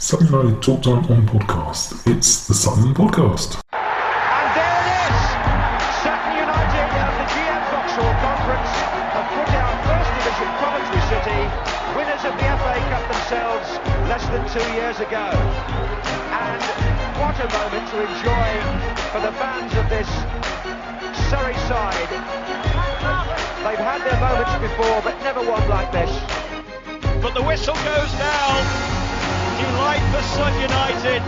Something I talked on on podcast. It's the Sutton Podcast. And there it is! Sutton United of the GM Vauxhall Conference have put out First Division Coventry City, winners of the FA Cup themselves less than two years ago. And what a moment to enjoy for the fans of this Surrey side. They've had their moments before, but never one like this. But the whistle goes down. Delight for Sutton United.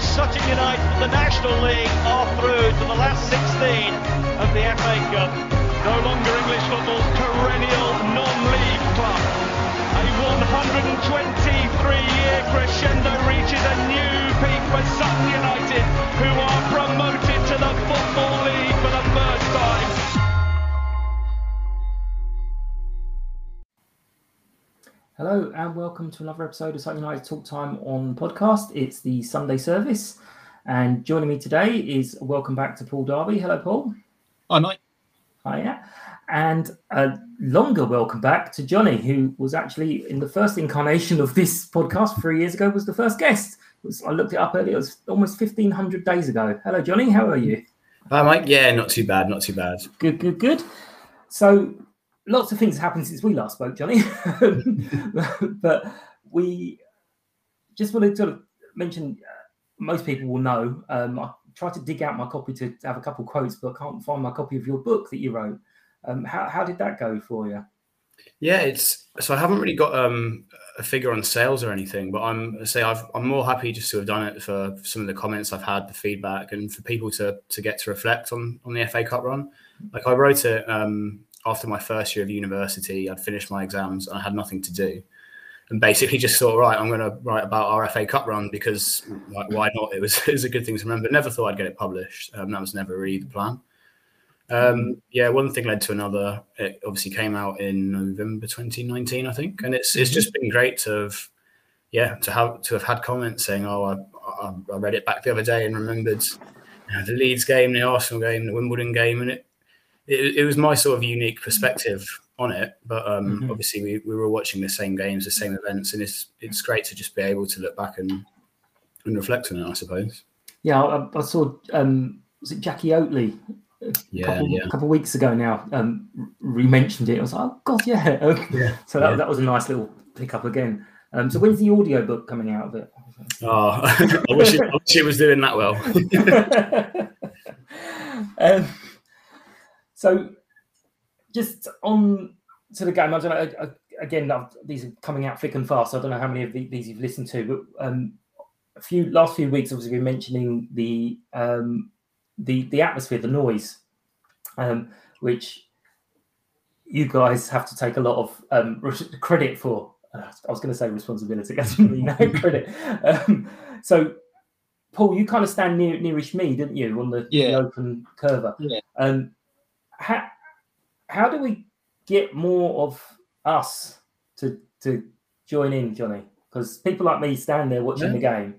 Sutton United, the National League, are through to the last 16 of the FA Cup. No longer English football's perennial non-league club. A 123-year crescendo reaches a new peak for Sutton United, who are promoted to the Football League Hello and welcome to another episode of Sutton United Talk Time on podcast. It's the Sunday service, and joining me today is welcome back to Paul Darby. Hello, Paul. Hi, Mike. Hiya. And a longer welcome back to Johnny, who was actually in the first incarnation of this podcast three years ago, was the first guest. Was, I looked it up earlier, it was almost 1,500 days ago. Hello, Johnny. How are you? Hi, Mike. Yeah, not too bad. Not too bad. Good, good, good. So, lots of things happened since we last spoke, Johnny. but we just wanted to sort of mention uh, most people will know. Um, I tried to dig out my copy to have a couple quotes, but I can't find my copy of your book that you wrote. Um, how, how did that go for you? Yeah, it's so I haven't really got um, a figure on sales or anything, but I'm say I've, I'm more happy just to have done it for some of the comments I've had, the feedback, and for people to to get to reflect on on the FA Cup run. Like I wrote it um, after my first year of university. I'd finished my exams and I had nothing to do, and basically just thought, right, I'm going to write about our FA Cup run because like why not? It was it was a good thing to remember. Never thought I'd get it published. Um, that was never really the plan. Um, yeah, one thing led to another. It obviously came out in November 2019, I think, and it's it's just been great to have, yeah, to have to have had comments saying, "Oh, I, I, I read it back the other day and remembered you know, the Leeds game, the Arsenal game, the Wimbledon game," and it it, it was my sort of unique perspective on it. But um, Mhm. obviously, we, we were watching the same games, the same events, and it's it's great to just be able to look back and and reflect on it. I suppose. Yeah, I, I saw. Um, was it Jacqui Oatley? A Yeah, couple, yeah. a couple of weeks ago now. Um, re-mentioned it. I was like, oh god, yeah. Um, Yeah, So that, yeah. that was a nice little pickup again. Um, so when's the audio book coming out of it? Oh, I wish it, I wish it was doing that well. um, so just on to the game, I don't know. I- I- Again, I've- these are coming out thick and fast. I don't know how many of the- these you've listened to, but um, a few last few weeks, obviously, been mentioning the um, the the atmosphere, the noise, um, which you guys have to take a lot of um, credit for. Uh, I was going to say responsibility. I didn't really know credit. Um, so, Paul, you kind of stand near nearish me, didn't you, on the, the open curver? Yeah. Um, how how do we get more of us to to join in, Johnny? Because people like me stand there watching Yeah. the game,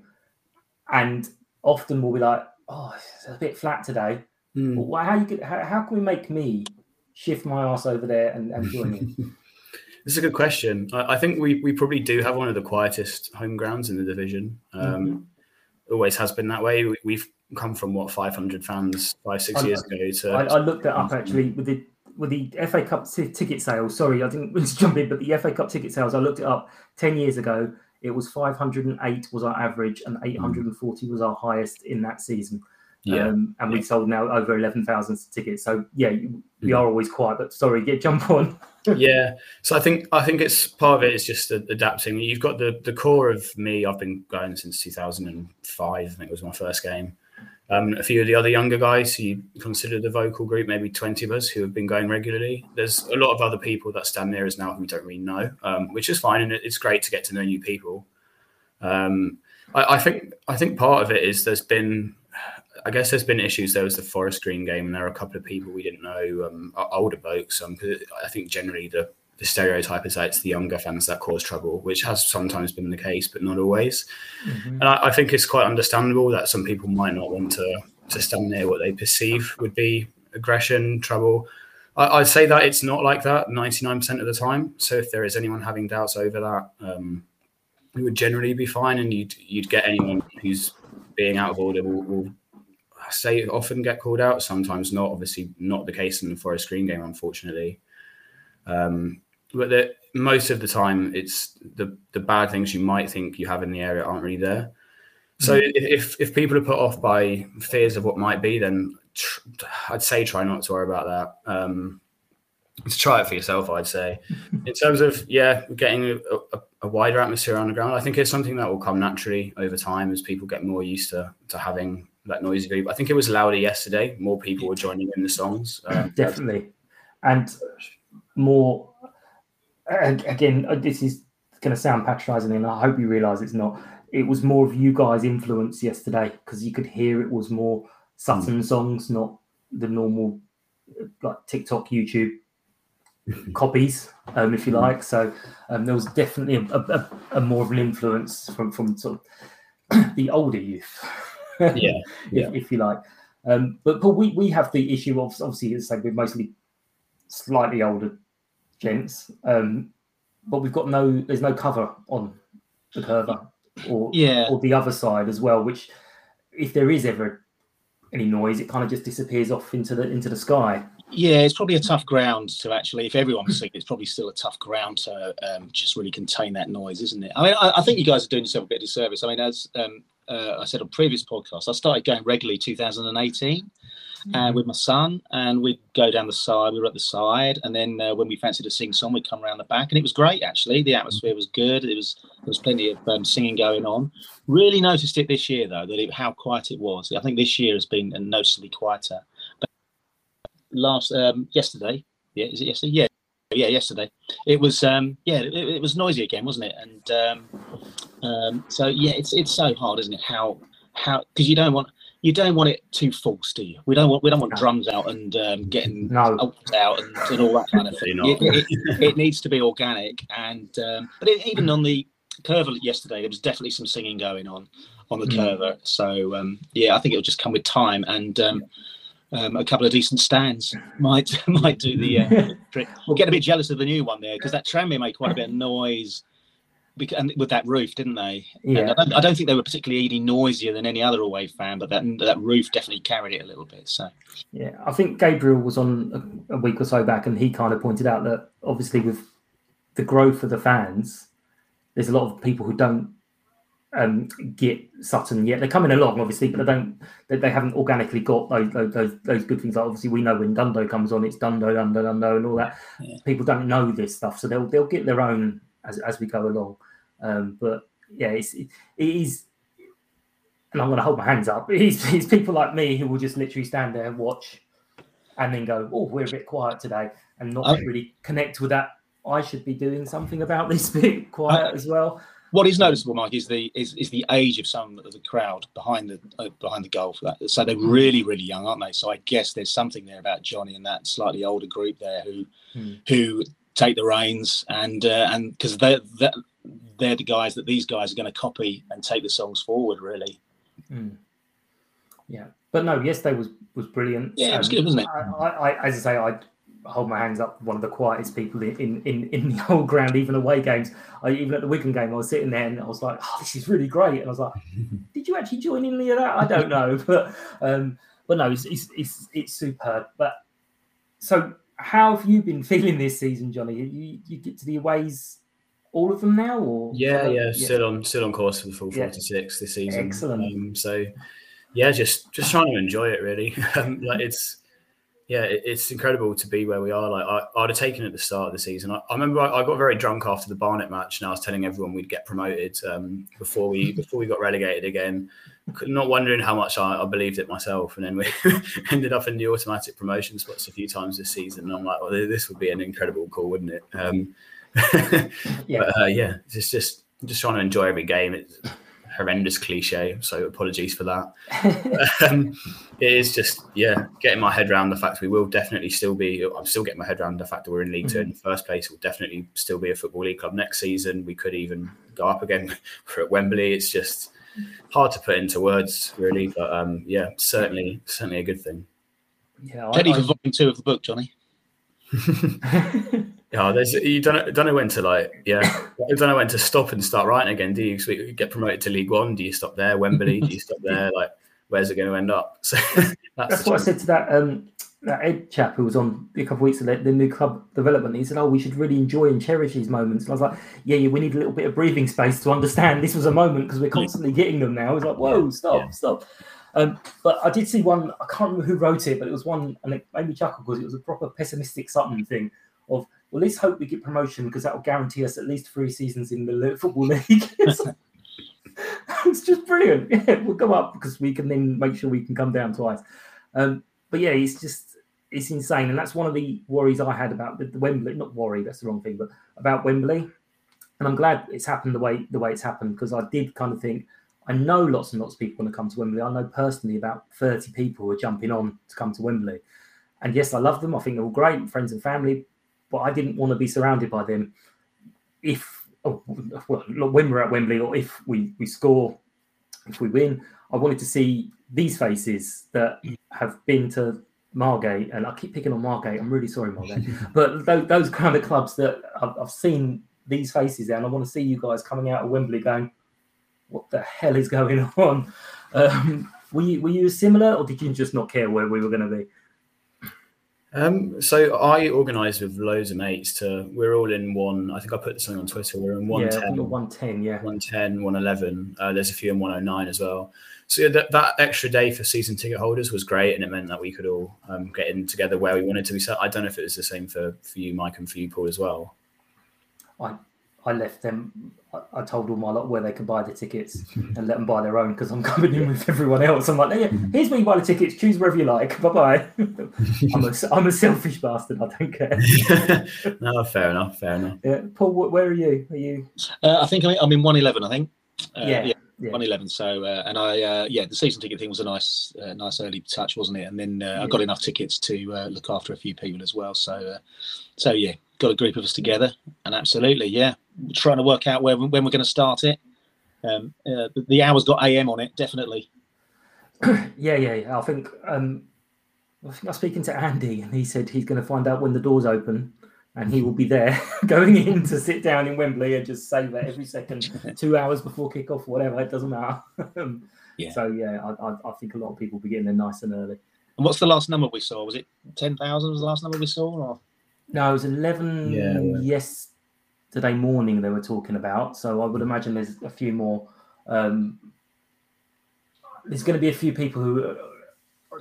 and often will be like, "Oh, it's a bit flat today." Hmm. Well, how you could, how, how can we make me shift my ass over there and, and join in? This is a good question. I, I think we, we probably do have one of the quietest home grounds in the division. Um, Always has been that way. We, we've come from what 500 fans five six I- years ago to I, I looked that up actually with the with the FA Cup t- ticket sales. Sorry, I didn't mean to jump in, but the FA Cup ticket sales, I looked it up ten years ago. It was 508 was our average, and 840 was our highest in that season. yeah. Um, and we sold now over 11,000 tickets. So yeah, we Mm. are always quiet. But sorry, get jump on. yeah so i think i think it's part of it is just adapting you've got the the core of me i've been going since 2005 i think it was my first game um, a few of the other younger guys who you consider the vocal group maybe 20 of us who have been going regularly there's a lot of other people that stand near us now who we don't really know um, which is fine and it's great to get to know new people um, I, I think i think part of it is there's been I guess there's been issues. There was the Forest Green game, and there are a couple of people we didn't know, um, older folks. Um, 'cause I think generally the, the stereotype is that it's the younger fans that cause trouble, which has sometimes been the case, but not always. And I, I think it's quite understandable that some people might not want to to stand near what they perceive would be aggression, trouble. I, I'd say that it's not like that 99% of the time. So if there is anyone having doubts over that, um, it would generally be fine, and you'd you'd get anyone who's being out of order will, will say often get called out. Sometimes not. Obviously, not the case in the Forest Green game, unfortunately. Um, but the, most of the time, it's the the bad things you might think you have in the area aren't really there. So if, if if people are put off by fears of what might be, then tr- I'd say try not to worry about that. Um, to try it for yourself, I'd say. In terms of yeah, getting a, a, a wider atmosphere on the ground, I think it's something that will come naturally over time as people get more used to to having that noisy group. I think it was louder yesterday. More people were joining in the songs. Um, Definitely, and more. Again, uh, this is going to sound patronising, and I hope you realise it's not. It was more of you guys' influence yesterday because you could hear it was more Sutton songs, not the normal like TikTok, YouTube copies, um, if you like. So um, there was definitely a, a, a more of an influence from from sort of the older youth. Yeah, if, yeah. if you like. Um, but but we, we have the issue of obviously it's like we're mostly slightly older gents, um, but we've got no there's no cover on the curver or Yeah. or the other side as well. Which if there is ever any noise, it kind of just disappears off into the into the sky. Yeah, it's probably a tough ground to actually, if everyone's singing, it's probably still a tough ground to um, just really contain that noise, isn't it? I mean, I, I think you guys are doing yourself a bit of disservice. I mean, as um, uh, I said on previous podcasts, I started going regularly 2018 uh, with my son, and we'd go down the side. We were at the side, and then uh, when we fancied a sing song, we'd come around the back, and it was great actually. The atmosphere was good. It was there was plenty of um, singing going on. Really noticed it this year though that it, how quiet it was. I think this year has been noticeably quieter. But last um, yesterday, yeah, is it yesterday? Yeah, yeah, yesterday. It was um, yeah, it, it was noisy again, wasn't it? And um, um, so yeah, it's it's so hard, isn't it? How how because you don't want you don't want it too forced, do you? We don't want we don't want drums out and um, getting No. out and, and all that kind of thing. It, it, it needs to be organic, and um, but it, even on the curve yesterday, there was definitely some singing going on on the curver. So um, yeah, I think it'll just come with time and. Um, um, a couple of decent stands might might do the uh, trick. We'll get a bit jealous of the new one there because that Tranmere made quite a bit of noise, because, and with that roof, didn't they? And Yeah. I don't, I don't think they were particularly any noisier than any other away fan, but that that roof definitely carried it a little bit. So Yeah, I think Gabriel was on a, a week or so back, and he kind of pointed out that obviously with the growth of the fans, there's a lot of people who don't um, get Sutton yet. They're coming along, obviously, but they don't. They, they haven't organically got those, those those those good things. Like obviously, we know when Dundo comes on, it's Dundo, Dundo, Dundo, and all that. Yeah. People don't know this stuff, so they'll they'll get their own as as we go along. Um, but yeah, it's it, it is. And I'm going to hold my hands up. It's, it's people like me who will just literally stand there and watch, and then go, "Oh, we're a bit quiet today," and not I- really connect with that. I should be doing something about this bit quiet as well. what is noticeable, Mike, is the is, is the age of some of the crowd behind the uh, behind the goal for that. So they're really really young, aren't they? So I guess there's something there about Johnny and that slightly older group there who Hmm. who take the reins and uh, and because they're, they're they're the guys that these guys are going to copy and take the songs forward. Really, Mm. Yeah, but no, yesterday was was brilliant. Yeah, it was Um, good, wasn't it? I, I, as I say, I hold my hands up. One of the quietest people in in, in, in the whole ground, even away games. I, even at the Wigan game, I was sitting there and I was like, "Oh, this is really great." And I was like, "Did you actually join in any of that?" I don't know, but um, but no, it's it's it's, it's superb. But so, how have you been feeling this season, Johnny? You you get to the aways, all of them now, or Yeah, yeah, still on still on course for the full Yeah. forty six this season. Excellent. Um, so yeah, just just trying to enjoy it really. Um, like it's yeah, it, it's incredible to be where we are. Like I, I'd have taken it at the start of the season. I, I remember I, I got very drunk after the Barnet match, and I was telling everyone we'd get promoted um, before we before we got relegated again. Not wondering how much I, I believed it myself, and then we ended up in the automatic promotion spots a few times this season. And I'm like, well, this would be an incredible call, wouldn't it? Um, Yeah. but, uh, yeah, it's just just trying to enjoy every game. It's a horrendous cliche, so apologies for that. um, it is just yeah, getting my head around the fact we will definitely still be. I'm still getting my head around the fact that we're in League Two in the first place. We'll definitely still be a football league club next season. We could even go up again for at Wembley. It's just hard to put into words, really. But um, yeah, certainly certainly a good thing. yeah, ready I, for volume two of the book, Johnny. I, Yeah, there's you don't know, don't know when to like yeah, you don't know when to stop and start writing again. Do you? we get promoted to League One. Do you stop there? Wembley? Do you stop there? Like, where's it going to end up? So that's, That's what I said to that um, that Ed chap who was on a couple of weeks ago, the new club development. He said, "Oh, we should really enjoy and cherish these moments." And I was like, "Yeah, yeah, we need a little bit of breathing space to understand this was a moment because we're constantly getting them now." It's like, "Whoa, stop, Yeah. stop." Um, but I did see one. I can't remember who wrote it, but it was one, and it made me chuckle because it was a proper pessimistic something thing of, "Well, let's hope we get promotion because that will guarantee us at least three seasons in the football league." it's just brilliant. Yeah, we'll go up because we can then make sure we can come down twice. Um, but yeah, it's just it's insane, and that's one of the worries I had about the, the Wembley. Not worry, that's the wrong thing, but about Wembley. And I'm glad it's happened the way the way it's happened because I did kind of think I know lots and lots of people want to come to Wembley. I know personally about 30 people who are jumping on to come to Wembley. And yes, I love them. I think they're all great, friends and family. But I didn't want to be surrounded by them if oh, well, when we're at Wembley or if we, we score, if we win. I wanted to see these faces that have been to Margate, and I keep picking on Margate. I'm really sorry, Margate, but those, those kind of clubs that I've, I've seen these faces there, and I want to see you guys coming out of Wembley going, "What the hell is going on?" Um, were you were you similar, or did you just not care where we were going to be? Um, so I organised with loads of mates to. We're all in one. I think I put something on Twitter. We're in one yeah, ten. 110, yeah. 110, 111. Uh, there's a few in 109 as well. So yeah, that, that extra day for season ticket holders was great, and it meant that we could all um, get in together where we wanted to be. So I don't know if it was the same for, for you, Mike, and for you, Paul, as well. I I left them. I, I told all my lot where they could buy the tickets and let them buy their own because I'm coming in with everyone else. I'm like, yeah, here's where you buy the tickets. Choose wherever you like. Bye bye. I'm a I'm a selfish bastard. I don't care. no, fair enough, fair enough. Yeah, Paul, where are you? Are you? Uh, I think I'm I'm in 111. I think. Uh, Yeah, yeah, yeah. 111. So, uh, and I, uh, yeah, the season ticket thing was a nice, uh, nice early touch, wasn't it? And then uh, I got enough tickets to uh, look after a few people as well. So, uh, so yeah, got a group of us together, and absolutely, yeah, we're trying to work out where when we're going to start it. Um, uh, the, hour's got AM on it, definitely. Yeah, yeah, yeah. I think um, I think I was speaking to Andy, and he said he's going to find out when the doors open, and he will be there going in to sit down in Wembley and just save it every second, two hours before kickoff, whatever. It doesn't matter. Yeah. So yeah, I, I, I think a lot of people will be getting there nice and early. And what's the last number we saw? Was it 10,000? Was the last number we saw? Or? No, it was eleven Yeah, yeah. Yesterday morning. They were talking about. So I would imagine there's a few more. Um, there's going to be a few people who uh,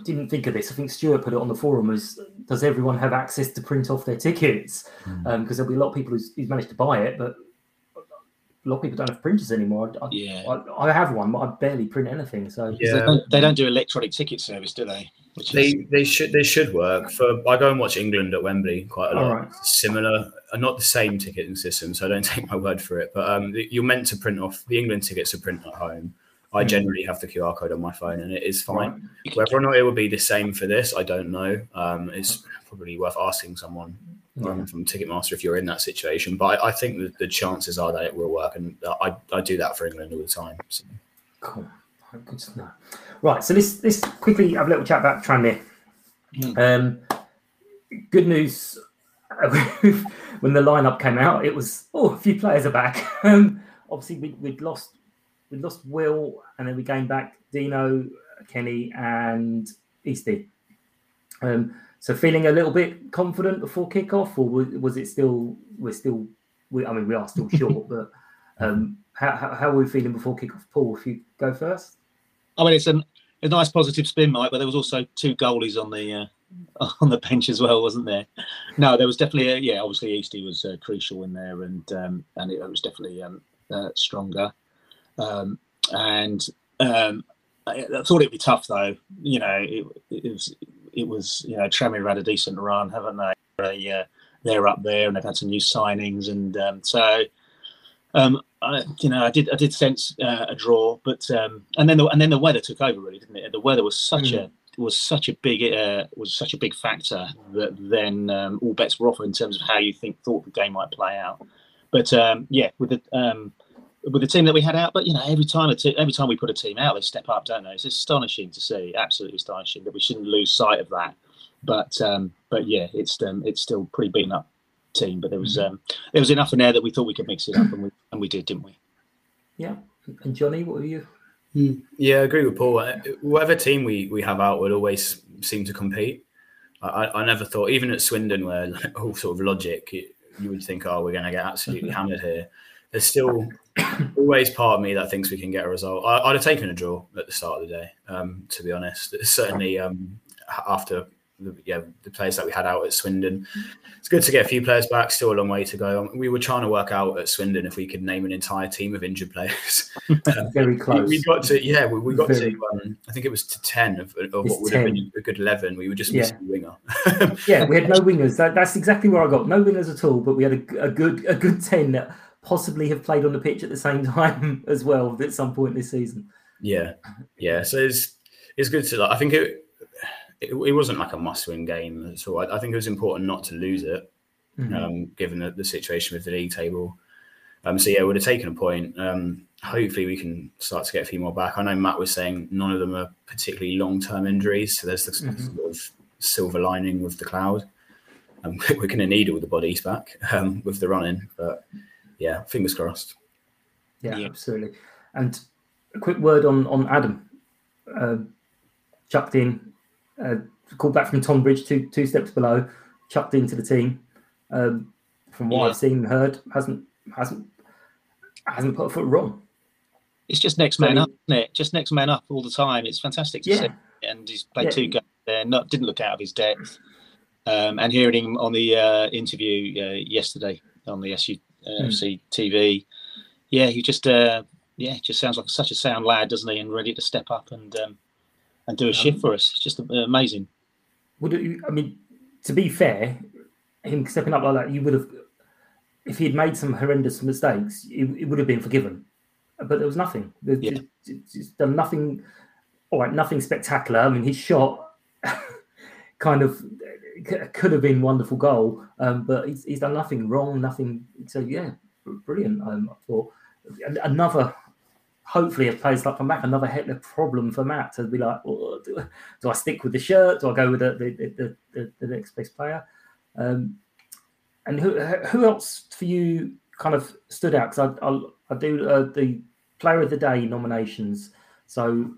didn't think of this. I think Stuart put it on the forum as does everyone have access to print off their tickets? Because there'll be a lot of people who's, who's managed to buy it, but a lot of people don't have printers anymore. I, Yeah. I, I have one, but I barely print anything. So They, Yeah, don't, they don't do electronic ticket service, do they? Which they is... they should they should work. For I go and watch England at Wembley quite a lot. Right. Similar, uh, not the same ticketing system, so I don't take my word for it. But um, you're meant to print off the England tickets are print at home. I hmm. generally have the QR code on my phone, and it is fine. Right. Whether or not it will be the same for this, I don't know. Um, it's probably worth asking someone um, from Ticketmaster if you're in that situation. But I, I think the, the, chances are that it will work, and I, I do that for England all the time. So. Cool, good to know. Right, so this this quickly have a little chat about Tranmere. Mm. Um, good news. when the lineup came out, it was oh a few players are back. Um, obviously we, we'd lost we lost Will, and then we gained back Dino, Kenny, and Eastie. Um, so feeling a little bit confident before kickoff, or was, was it still we're still we, I mean we are still short, but um, how, how, how are we feeling before kickoff? Paul, if you go first. I mean, it's an a nice positive spin, Mike. But there was also two goalies on the uh, on the bench as well, wasn't there? No, there was definitely a, yeah. Obviously, Easty was uh, crucial in there, and um, and it, it, was definitely um, uh, stronger. Um, and um, I, I, thought it'd be tough though. You know, it, it was it was you know Tranmere had a decent run, haven't they? they uh, they're up there, and they've had some new signings, and um, so um, I, you know, I did I did sense uh, a draw, but um, and then the, and then the weather took over, really, didn't it? The weather was such mm. a was such a big uh, was such a big factor that then um, all bets were off in terms of how you think thought the game might play out. But um, yeah, with the um, with the team that we had out, but you know, every time every time we put a team out, they step up, don't they? It's astonishing to see, absolutely astonishing that we shouldn't lose sight of that. But um, but yeah, it's um, it's still pretty beaten up team, but there was mm-hmm. um, there was enough in there that we thought we could mix it up, and we and we did, didn't we? Yeah. And Johnny, what were you? Hmm. Yeah, I agree with Paul. Uh, whatever team we, we have out would always seem to compete. I, I never thought, even at Swindon, where like, all sort of logic, you would think, oh, we're going to get absolutely hammered here. There's still always part of me that thinks we can get a result. I, would have taken a draw at the start of the day, um, to be honest. Certainly um, after the, yeah, the players that we had out at Swindon. It's good to get a few players back. Still a long way to go. We were trying to work out at Swindon if we could name an entire team of injured players. Very close. We, got to yeah, we, we got Very. to. Um, I think it was to ten of, of what would 10. have been a good eleven. We were just missing yeah. winger. yeah, we had no wingers. That, that's exactly where I got no wingers at all. But we had a, a good a good ten that possibly have played on the pitch at the same time as well at some point this season. Yeah, yeah. So it's it's good to. Like, I think it it, it wasn't like a must-win game so. I, I, think it was important not to lose it, mm-hmm. um, given the, the, situation with the league table. Um, so yeah, we would have taken a point. Um, hopefully, we can start to get a few more back. I know Matt was saying none of them are particularly long-term injuries, so there's this mm-hmm. sort of silver lining with the cloud. Um, we're going to need all the bodies back um, with the running, but yeah, fingers crossed. Yeah, yeah, absolutely. And a quick word on on Adam. Uh, chucked in uh, called back from Tonbridge, two two steps below, chucked into the team. Um, from what yeah. I've seen and heard, hasn't hasn't hasn't put a foot wrong. It's just next man up, isn't it? Just next man up all the time. It's fantastic to yeah. see. And he's played yeah. two games there, not didn't look out of his depth. Um, and hearing him on the uh, interview uh, yesterday on the SU uh, mm. TV, yeah, he just uh, yeah, just sounds like such a sound lad, doesn't he? And ready to step up and um, and do a um, shift for us. It's just amazing. Would you, I mean, to be fair, him stepping up like that, you would have, if he had made some horrendous mistakes, it, it would have been forgiven. But there was nothing. There's yeah. just, just done nothing. All right, nothing spectacular. I mean, his shot kind of could have been wonderful goal, um, but he's, he's, done nothing wrong, nothing. So yeah, brilliant. Um, I thought another hopefully if players like come back, another heck problem for Matt to be like, oh, do, do, I stick with the shirt? Do I go with the the, the, the, the next best player? Um, and who who else for you kind of stood out? Because I, I, I do uh, the player of the day nominations. So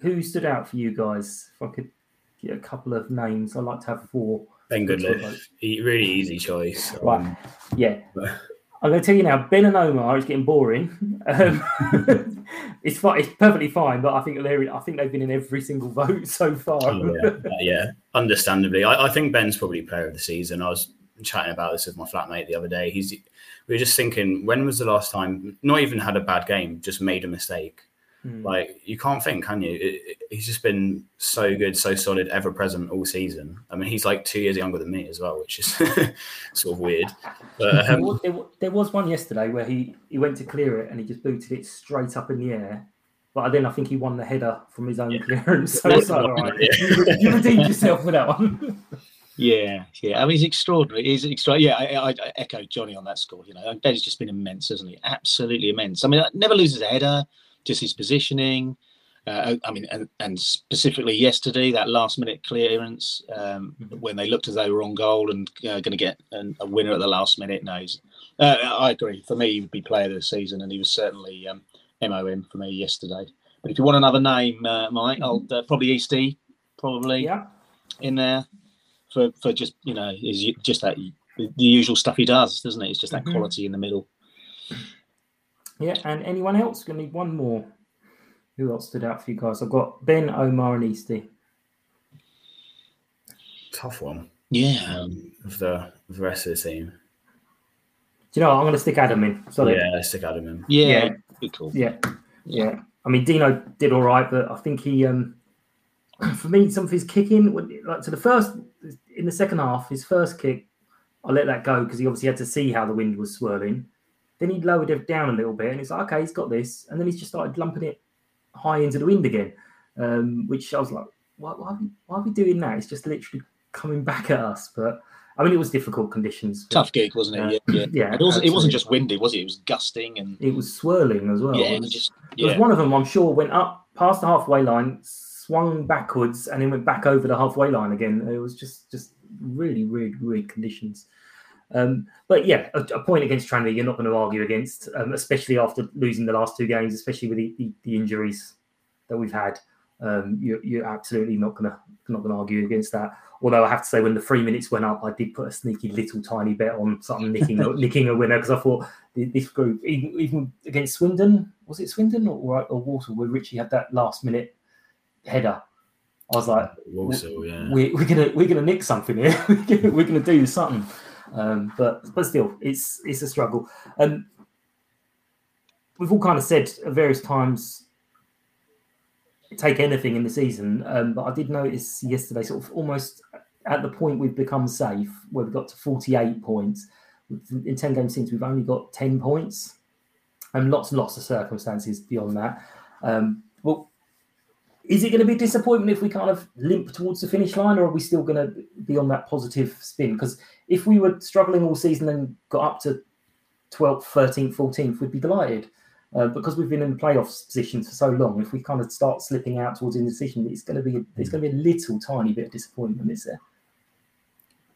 who stood out for you guys? If I could a couple of names, I'd like to have four. Ben Goodliffe, really easy choice. Right, um, yeah. I'm going to tell you now, Ben and Omar is getting boring. Um, it's fine, it's perfectly fine, but I think they're in, I think they've been in every single vote so far. Oh, yeah. yeah. understandably, I, I, think Ben's probably player of the season. I was chatting about this with my flatmate the other day. He's we were just thinking, when was the last time? Not even had a bad game, just made a mistake. Hmm. Like you can't think, can you? It, it- he's just been so good, so solid, ever present all season. I mean, he's like two years younger than me as well, which is sort of weird. But There um, was, there, there was one yesterday where he, he went to clear it and he just booted it straight up in the air. But then I think he won the header from his own clearance. So it's like, all right, you, you redeemed yourself with that one. Yeah, yeah. I mean, he's extraordinary. He's extra. Yeah, I, I, I echo Johnny on that score. You know, Ben's just been immense, hasn't he? Absolutely immense. I mean, never loses a header. Just his positioning. Uh, I mean, and, and specifically yesterday, that last minute clearance um, when they looked as though they were on goal and uh, going to get an, a winner at the last minute. No, uh, I agree. For me, he would be player of the season, and he was certainly um, MOM for me yesterday. But if you want another name, uh, Mike, I'll uh, probably Easty, probably yeah. in there for for just you know is just that the usual stuff he does, doesn't it? It's just that Mhm. quality in the middle. Yeah, and anyone else? Gonna need one more. Who else stood out for you guys? I've got Ben, Omar, and Easty. tough one Yeah, um, of the of the rest of the team. Do you know what? I'm going to stick Adam in. Sorry. Yeah, let's stick Adam in. yeah, Yeah. good call. Yeah, yeah. I mean, Dino did all right, but I think he, um for me, some of his kicking, like to the first in the second half, his first kick, I let that go because he obviously had to see how the wind was swirling. Then he lowered it down a little bit, and it's like, okay, he's got this, and then he's just started lumping it high into the wind again, um, which I was like, why, why, are we, why are we doing that? It's just literally coming back at us. But I mean, it was difficult conditions. Tough gig, wasn't it? Yeah, yeah. Yeah, it wasn't. It wasn't just windy, was it? It was gusting and It was swirling as well. yeah, It it was- was just There was yeah. one of them, I'm sure, went up past the halfway line, swung backwards, and then went back over the halfway line again. It was just just really weird, weird conditions. Um, but yeah, a, a point against Tranmere, you're not going to argue against, um, especially after losing the last two games, especially with the, the, the injuries that we've had. Um, you're, you're absolutely not going to not going to argue against that. Although I have to say, when the three minutes went up, I did put a sneaky little tiny bet on something nicking a- nicking a winner because I thought this group, even, even against Swindon, was it Swindon or, or Walsall, where Richie had that last minute header? I was like, Also, yeah. we, we're gonna we're gonna nick something here. we're gonna, we're gonna do something. Um, but but still, it's it's a struggle. Um, we've all kind of said at various times, take anything in the season. Um, but I did notice yesterday, sort of almost at the point we've become safe, where we got to forty eight points. In ten games since, we've only got ten points, and lots and lots of circumstances beyond that. Um, well, is it going to be a disappointment if we kind of limp towards the finish line, or are we still going to be on that positive spin? Because if we were struggling all season and got up to 12th, 13th, 14th, we'd be delighted. Uh, because we've been in the playoffs positions for so long, if we kind of start slipping out towards indecision, it's going to be there's going to be a little tiny bit of disappointment, is there?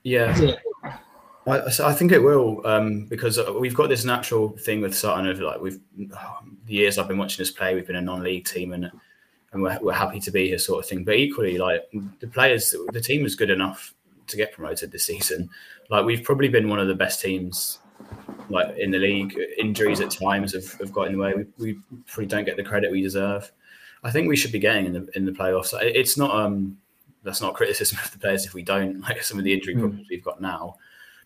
Yeah. I, so I think it will um, because we've got this natural thing with Sutton of like we've the years I've been watching us play, we've been a non-league team and and we're, we're happy to be here, sort of thing. But equally, like the players, the team is good enough to get promoted this season. Like we've probably been one of the best teams like in the league. Injuries at times have, have got in the way. We, we probably don't get the credit we deserve. I think we should be getting in the in the playoffs. It- It's not um that's not criticism of the players if we don't like some of the injury Mm. problems we've got now.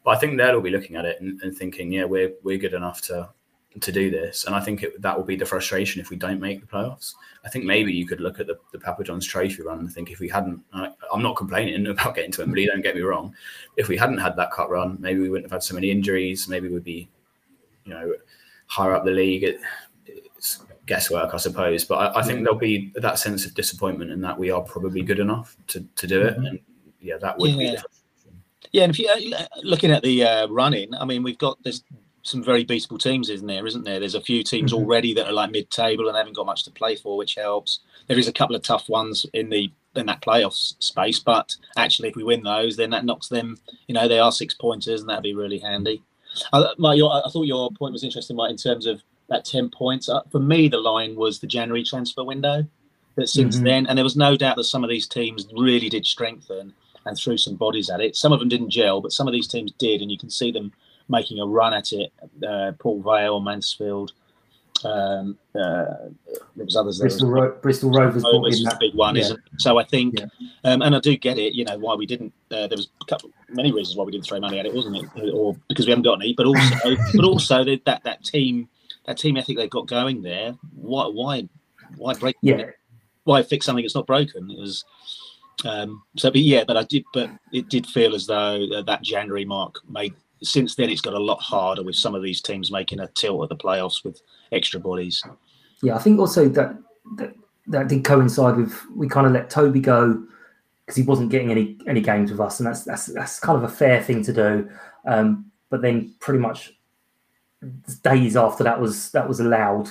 But I think they'll all be looking at it and, and thinking, yeah, we're we're good enough to to do this. And I think it, that will be the frustration if we don't make the playoffs. I think maybe you could look at the, the Papa John's Trophy run and think if we hadn't, I, I'm not complaining about getting to Wembley, don't get me wrong. If we hadn't had that cut run, maybe we wouldn't have had so many injuries. Maybe we'd be, you know, higher up the league. It, it's guesswork, I suppose. But I, I think there'll be that sense of disappointment in that we are probably good enough to, to do it. And yeah, that would be Yeah. the Yeah, and if you uh, looking at the uh, running, I mean, we've got there's some very beatable teams, isn't there? Isn't there? There's a few teams Mhm. already that are like mid-table and haven't got much to play for, which helps. There is a couple of tough ones in the in that playoffs space, but actually, if we win those, then that knocks them. You know, they are six pointers, and that'd be really handy. Uh, Mike, your, I thought your point was interesting, Mike, in terms of that ten points. Uh, for me, the line was the January transfer window. That since Mhm. then, and there was no doubt that some of these teams really did strengthen and threw some bodies at it. Some of them didn't gel, but some of these teams did, and you can see them making a run at it. Uh, Port Vale, Mansfield, um, uh, there was others there. Bristol. Ro- Bristol Rovers a that. big one, yeah. isn't it? So I think, Yeah. um, and I do get it. You know why we didn't. Uh, there was a couple, many reasons why we didn't throw money at it, wasn't it? Or because we haven't got any, but also, but also that that that team, that team ethic they've got going there. Why why why break? Yeah. Why fix something that's not broken? It was. Um, so, but yeah, but I did, but it did feel as though uh, that January mark made. Since then, it's got a lot harder with some of these teams making a tilt at the playoffs with extra bodies. Yeah, I think also that that, that did coincide with we kind of let Toby go because he wasn't getting any any games with us, and that's that's that's kind of a fair thing to do. Um, but then pretty much days after that was that was allowed,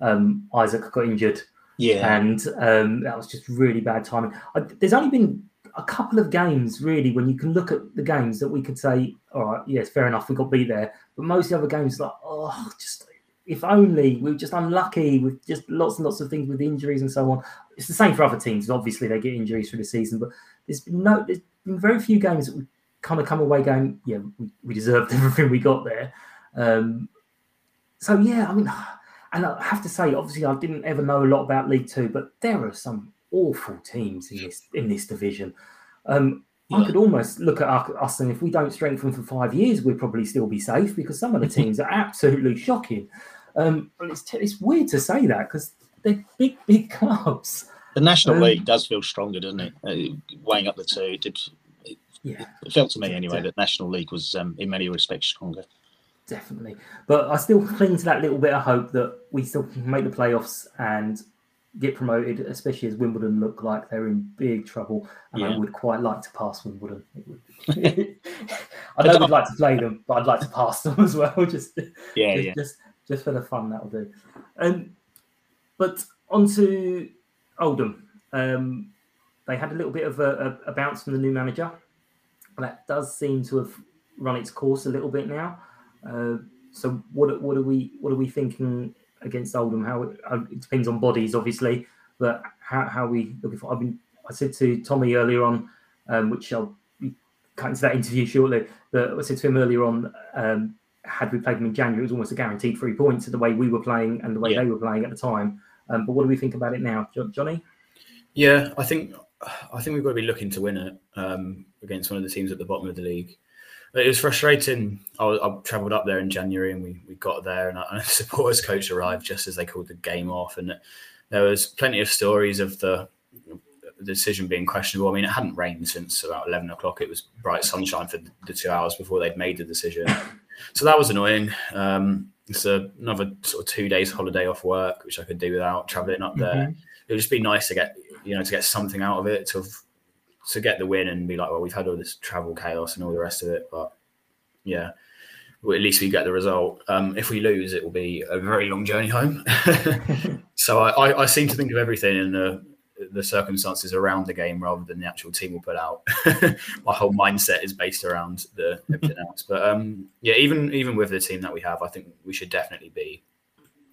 um, Isaac got injured. Yeah, and um, that was just really bad timing. I, there's only been a couple of games really when you can look at the games that we could say, all right, yes, fair enough, we got beat there. But most of the other games, like, oh, just if only we are just unlucky with just lots and lots of things with injuries and so on. It's the same for other teams. Obviously, they get injuries through the season, but there's been no, there's been very few games that we kind of come away going, yeah, we, we deserved everything we got there. Um, so yeah, I mean, and I have to say, obviously, I didn't ever know a lot about League Two, but there are some awful teams in this in this division. Um, yeah. I could almost look at us, and if we don't strengthen for five years, we'd probably still be safe because some of the teams are absolutely shocking. Um, but it's, it's weird to say that because they're big, big clubs. The National um, League does feel stronger, doesn't it? Uh, weighing up the two, it did. It, yeah, it felt to me anyway that National League was, um, in many respects, stronger. Definitely, but I still cling to that little bit of hope that we still can make the playoffs and get promoted, especially as Wimbledon look like they're in big trouble. And yeah. I would quite like to pass Wimbledon. I know we'd like to play them, but I'd like to pass them as well. Just yeah, just, yeah. just just for the fun that'll do. Um, but on to Oldham. Um, they had a little bit of a, a, a bounce from the new manager. That does seem to have run its course a little bit now. Uh, so what what are we what are we thinking against Oldham? How it, uh, it depends on bodies, obviously, but how how we looking for? I've been I said to Tommy earlier on, um, which I'll be cutting to that interview shortly. But I said to him earlier on, um, had we played them in January, it was almost a guaranteed three points the way we were playing and the way yeah. they were playing at the time. Um, but what do we think about it now, Johnny? Yeah, I think I think we've got to be looking to win it um, against one of the teams at the bottom of the league. It was frustrating. I, I travelled up there in January and we, we got there, and, and the supporters coach arrived just as they called the game off, and there was plenty of stories of the decision being questionable. I mean, it hadn't rained since about 11 o'clock. It was bright sunshine for the two hours before they'd made the decision. So that was annoying. Um, it's a, another sort of two days holiday off work, which I could do without traveling up there. Mm-hmm. It would just be nice to get, you know, to get something out of it, to to get the win and be like, well, we've had all this travel chaos and all the rest of it, but yeah, well, at least we get the result. Um, if we lose, it will be a very long journey home. so I, I, I, seem to think of everything in the the circumstances around the game rather than the actual team will put out. My whole mindset is based around the everything else. But um, yeah, even even with the team that we have, I think we should definitely be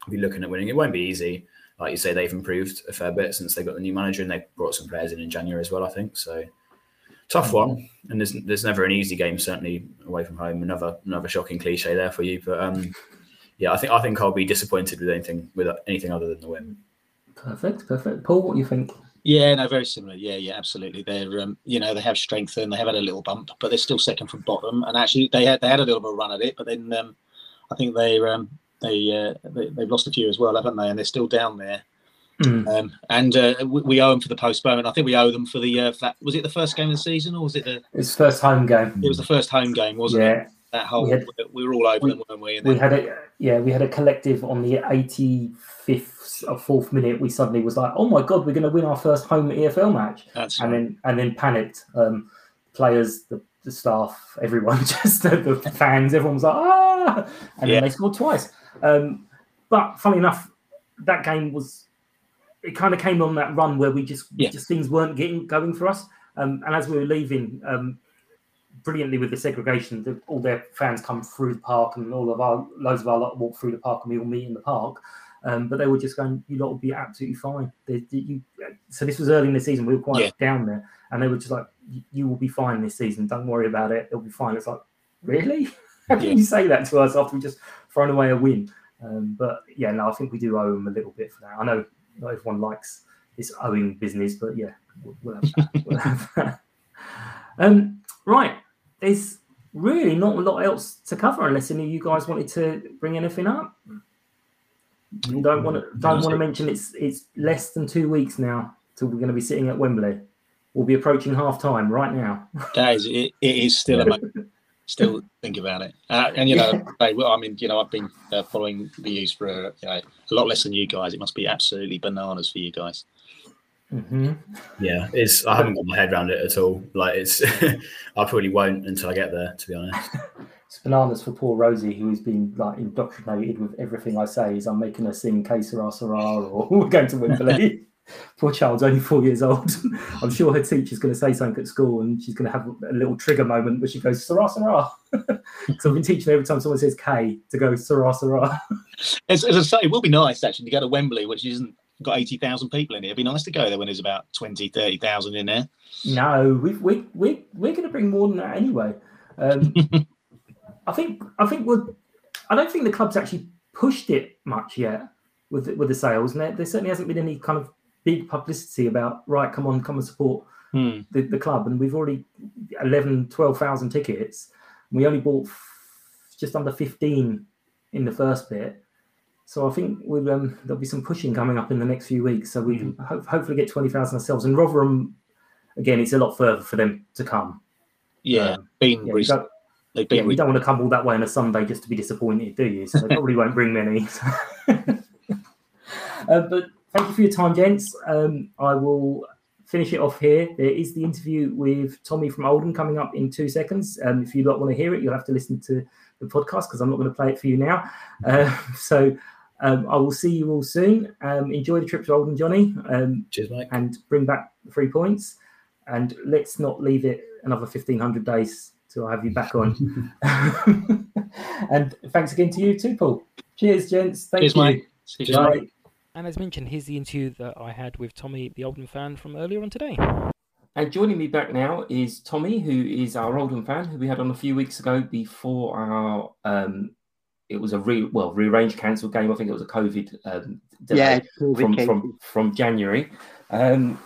be looking at winning. It won't be easy. Like you say, they've improved a fair bit since they got the new manager, and they brought some players in in January as well. I think so. Tough one, and there's there's never an easy game. Certainly away from home. Another another shocking cliche there for you, but um, yeah, I think I think I'll be disappointed with anything with anything other than the win. Perfect, perfect. Paul, what do you think? Yeah, no, very similar. Yeah, yeah, absolutely. They're, um, you know, they have strengthened. They have had a little bump, but they're still second from bottom. And actually, they had they had a little bit of a run at it, but then um, I think they um, they, uh, they they've lost a few as well, haven't they? And they're still down there. Mm. Um, and uh, we, we, owe them for the postponement. I think we owe them for the uh, that, was it the first game of the season or was it the? It's first home game. It was the first home game, wasn't yeah. it? That whole we, had, we, were all over we, them, weren't we? we had a yeah, we had a collective on the eighty fifth or fourth minute. We suddenly was like, oh my god, we're going to win our first home EFL match. That's and right. then and then panicked. Um, players, the, the staff, everyone, just the, the, fans, everyone was like, ah, and yeah. then they scored twice. Um, but funny enough, that game was it kind of came on that run where we just yeah. just things weren't getting going for us. Um, and as we were leaving, um, brilliantly with the segregation, the, all their fans come through the park, and all of our loads of our lot walk through the park, and we all meet in the park. Um, but they were just going, "You lot will be absolutely fine." They, they, you, so this was early in the season. We were quite yeah. down there, and they were just like, "You will be fine this season. Don't worry about it. It'll be fine." It's like, really? How can yeah. you say that to us after we just thrown away a win? Um, but yeah, no, I think we do owe them a little bit for that. I know not everyone likes this owing business, but yeah, we'll, have that. we'll have that. Um, right, there's really not a lot else to cover unless any of you guys wanted to bring anything up. You don't want to don't want to mention it's it's less than two weeks now till we're going to be sitting at Wembley. We'll be approaching half time right now. Guys, it, it is still a moment. Still think about it, uh, and you know, I, well, I mean, you know, I've been uh, following the news for uh, you know, a lot less than you guys. It must be absolutely bananas for you guys. Mm-hmm. Yeah, it's. I haven't got my head around it at all. Like it's. I probably won't until I get there. To be honest. It's bananas for poor Rosie, who's been like indoctrinated with everything I say. Is I'm making her sing "K Sarah Sarah" or "We're going to Wembley." poor child's only four years old. I'm sure her teacher's going to say something at school, and she's going to have a little trigger moment where she goes "Sarah Sarah." Because I've been teaching every time someone says "K" to go "Sarah Sarah." As, as I say, it will be nice actually to go to Wembley, which isn't got 80,000 people in here. It'd be nice to go there when there's about 20, 30,000 in there. No, we we we we're going to bring more than that anyway. Um, I think I think we're. I don't think the club's actually pushed it much yet with with the sales, and there, there certainly hasn't been any kind of big publicity about right. Come on, come and support Hmm. the, the club, and we've already 11, 12,000 tickets. We only bought f- just under fifteen in the first bit. So I think we'll, um, there'll be some pushing coming up in the next few weeks. So we can ho- hopefully get twenty thousand ourselves. And Rotherham, again, it's a lot further for them to come. Yeah, Um, been Yeah, recent. Don't, They've yeah, you don't want to come all that way on a Sunday just to be disappointed, do you? So they probably won't bring many. uh, but thank you for your time, gents. Um, I will finish it off here. There is the interview with Tommy from Oldham coming up in two seconds. Um, if you don't want to hear it, you'll have to listen to the podcast because I'm not going to play it for you now. Uh, so um, I will see you all soon. Um, enjoy the trip to Oldham, Johnny. Um, Cheers, mate. and bring back three points. And let's not leave it another 1500 days till I have you back on. and thanks again to you too, Paul. Cheers, gents. Thank Cheers, you. mate. See you Bye. later. And as mentioned, here's the interview that I had with Tommy, the Oldham fan from earlier on today. And joining me back now is Tommy, who is our Oldham fan, who we had on a few weeks ago before our um, it was a re well rearranged cancelled game. I think it was a COVID um, delay Yeah, COVID from from from January. Um,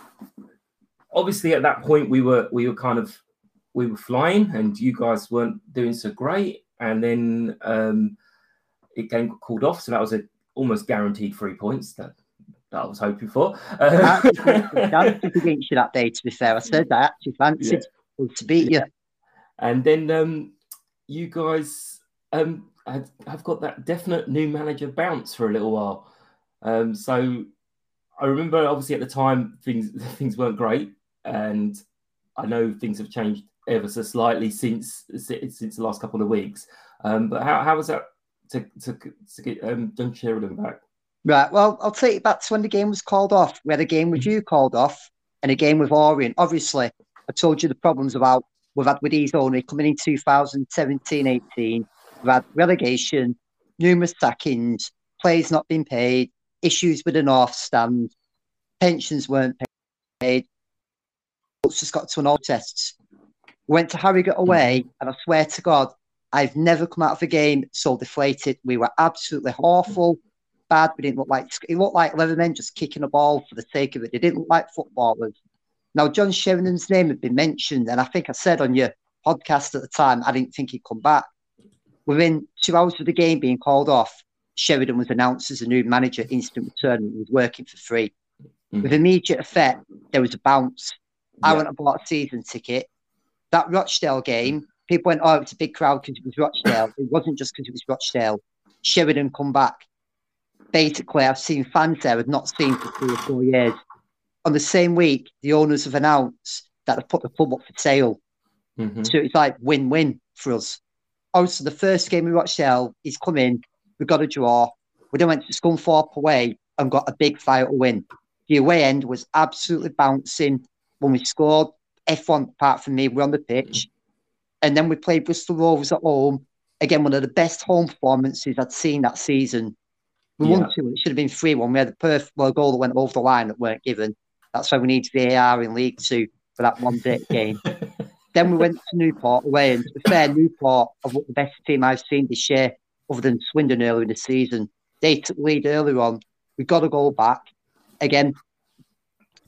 obviously, at that point, we were we were kind of we were flying, and you guys weren't doing so great. And then um, it game got called off, so that was a almost guaranteed three points that, that I was hoping for. Uh, That's against you that day, to be fair. I said that I actually fancied us to beat you. And then um, you guys um, had, have got that definite new manager bounce for a little while. Um, so I remember, obviously, at the time things things weren't great, and I know things have changed ever so slightly since since the last couple of weeks. Um, but how, how was that to to, to get um, John Sheridan back? Right. Well, I'll take you back to when the game was called off. We had a game with you called off and a game with Orient. Obviously, I told you the problems about we've had with these only coming in 2017 18. We've had relegation, numerous sackings, players not being paid, issues with the North Stand, pensions weren't paid. It's just got to an all tests. Went to Harrogate away, and I swear to God, I've never come out of a game so deflated. We were absolutely awful bad. We didn't look like it looked like eleven men just kicking a ball for the sake of it. They didn't look like footballers. Now John Sheridan's name had been mentioned, and I think I said on your podcast at the time I didn't think he'd come back. Within two hours of the game being called off, Sheridan was announced as a new manager, instant return, and he was working for free. Mhm. With immediate effect, there was a bounce. I Yeah. went and bought a season ticket. That Rochdale game, people went, "Oh, it's a big crowd because it was Rochdale." it wasn't just because it was Rochdale. Sheridan come back basically I've seen fans there I've not seen for three or four years. On the same week, the owners have announced that they've put the club up for sale. Mhm. So it's like win-win for us. Also, the first game we he's come in, we got a draw. We then went to Scunthorpe away and got a big vital win. The away end was absolutely bouncing when we scored. F1, apart from me, we're on the pitch. And then we played Bristol Rovers at home. Again, one of the best home performances I'd seen that season. We Yeah. won two. It should have been three one. We had a perfect well, goal that went over the line that weren't given. That's why we need the VAR in League Two for that one bit game. then we went to Newport away, and to be fair, Newport looked the best team I've seen this year, other than Swindon earlier in the season. They took the lead earlier on. We got a goal back. Again,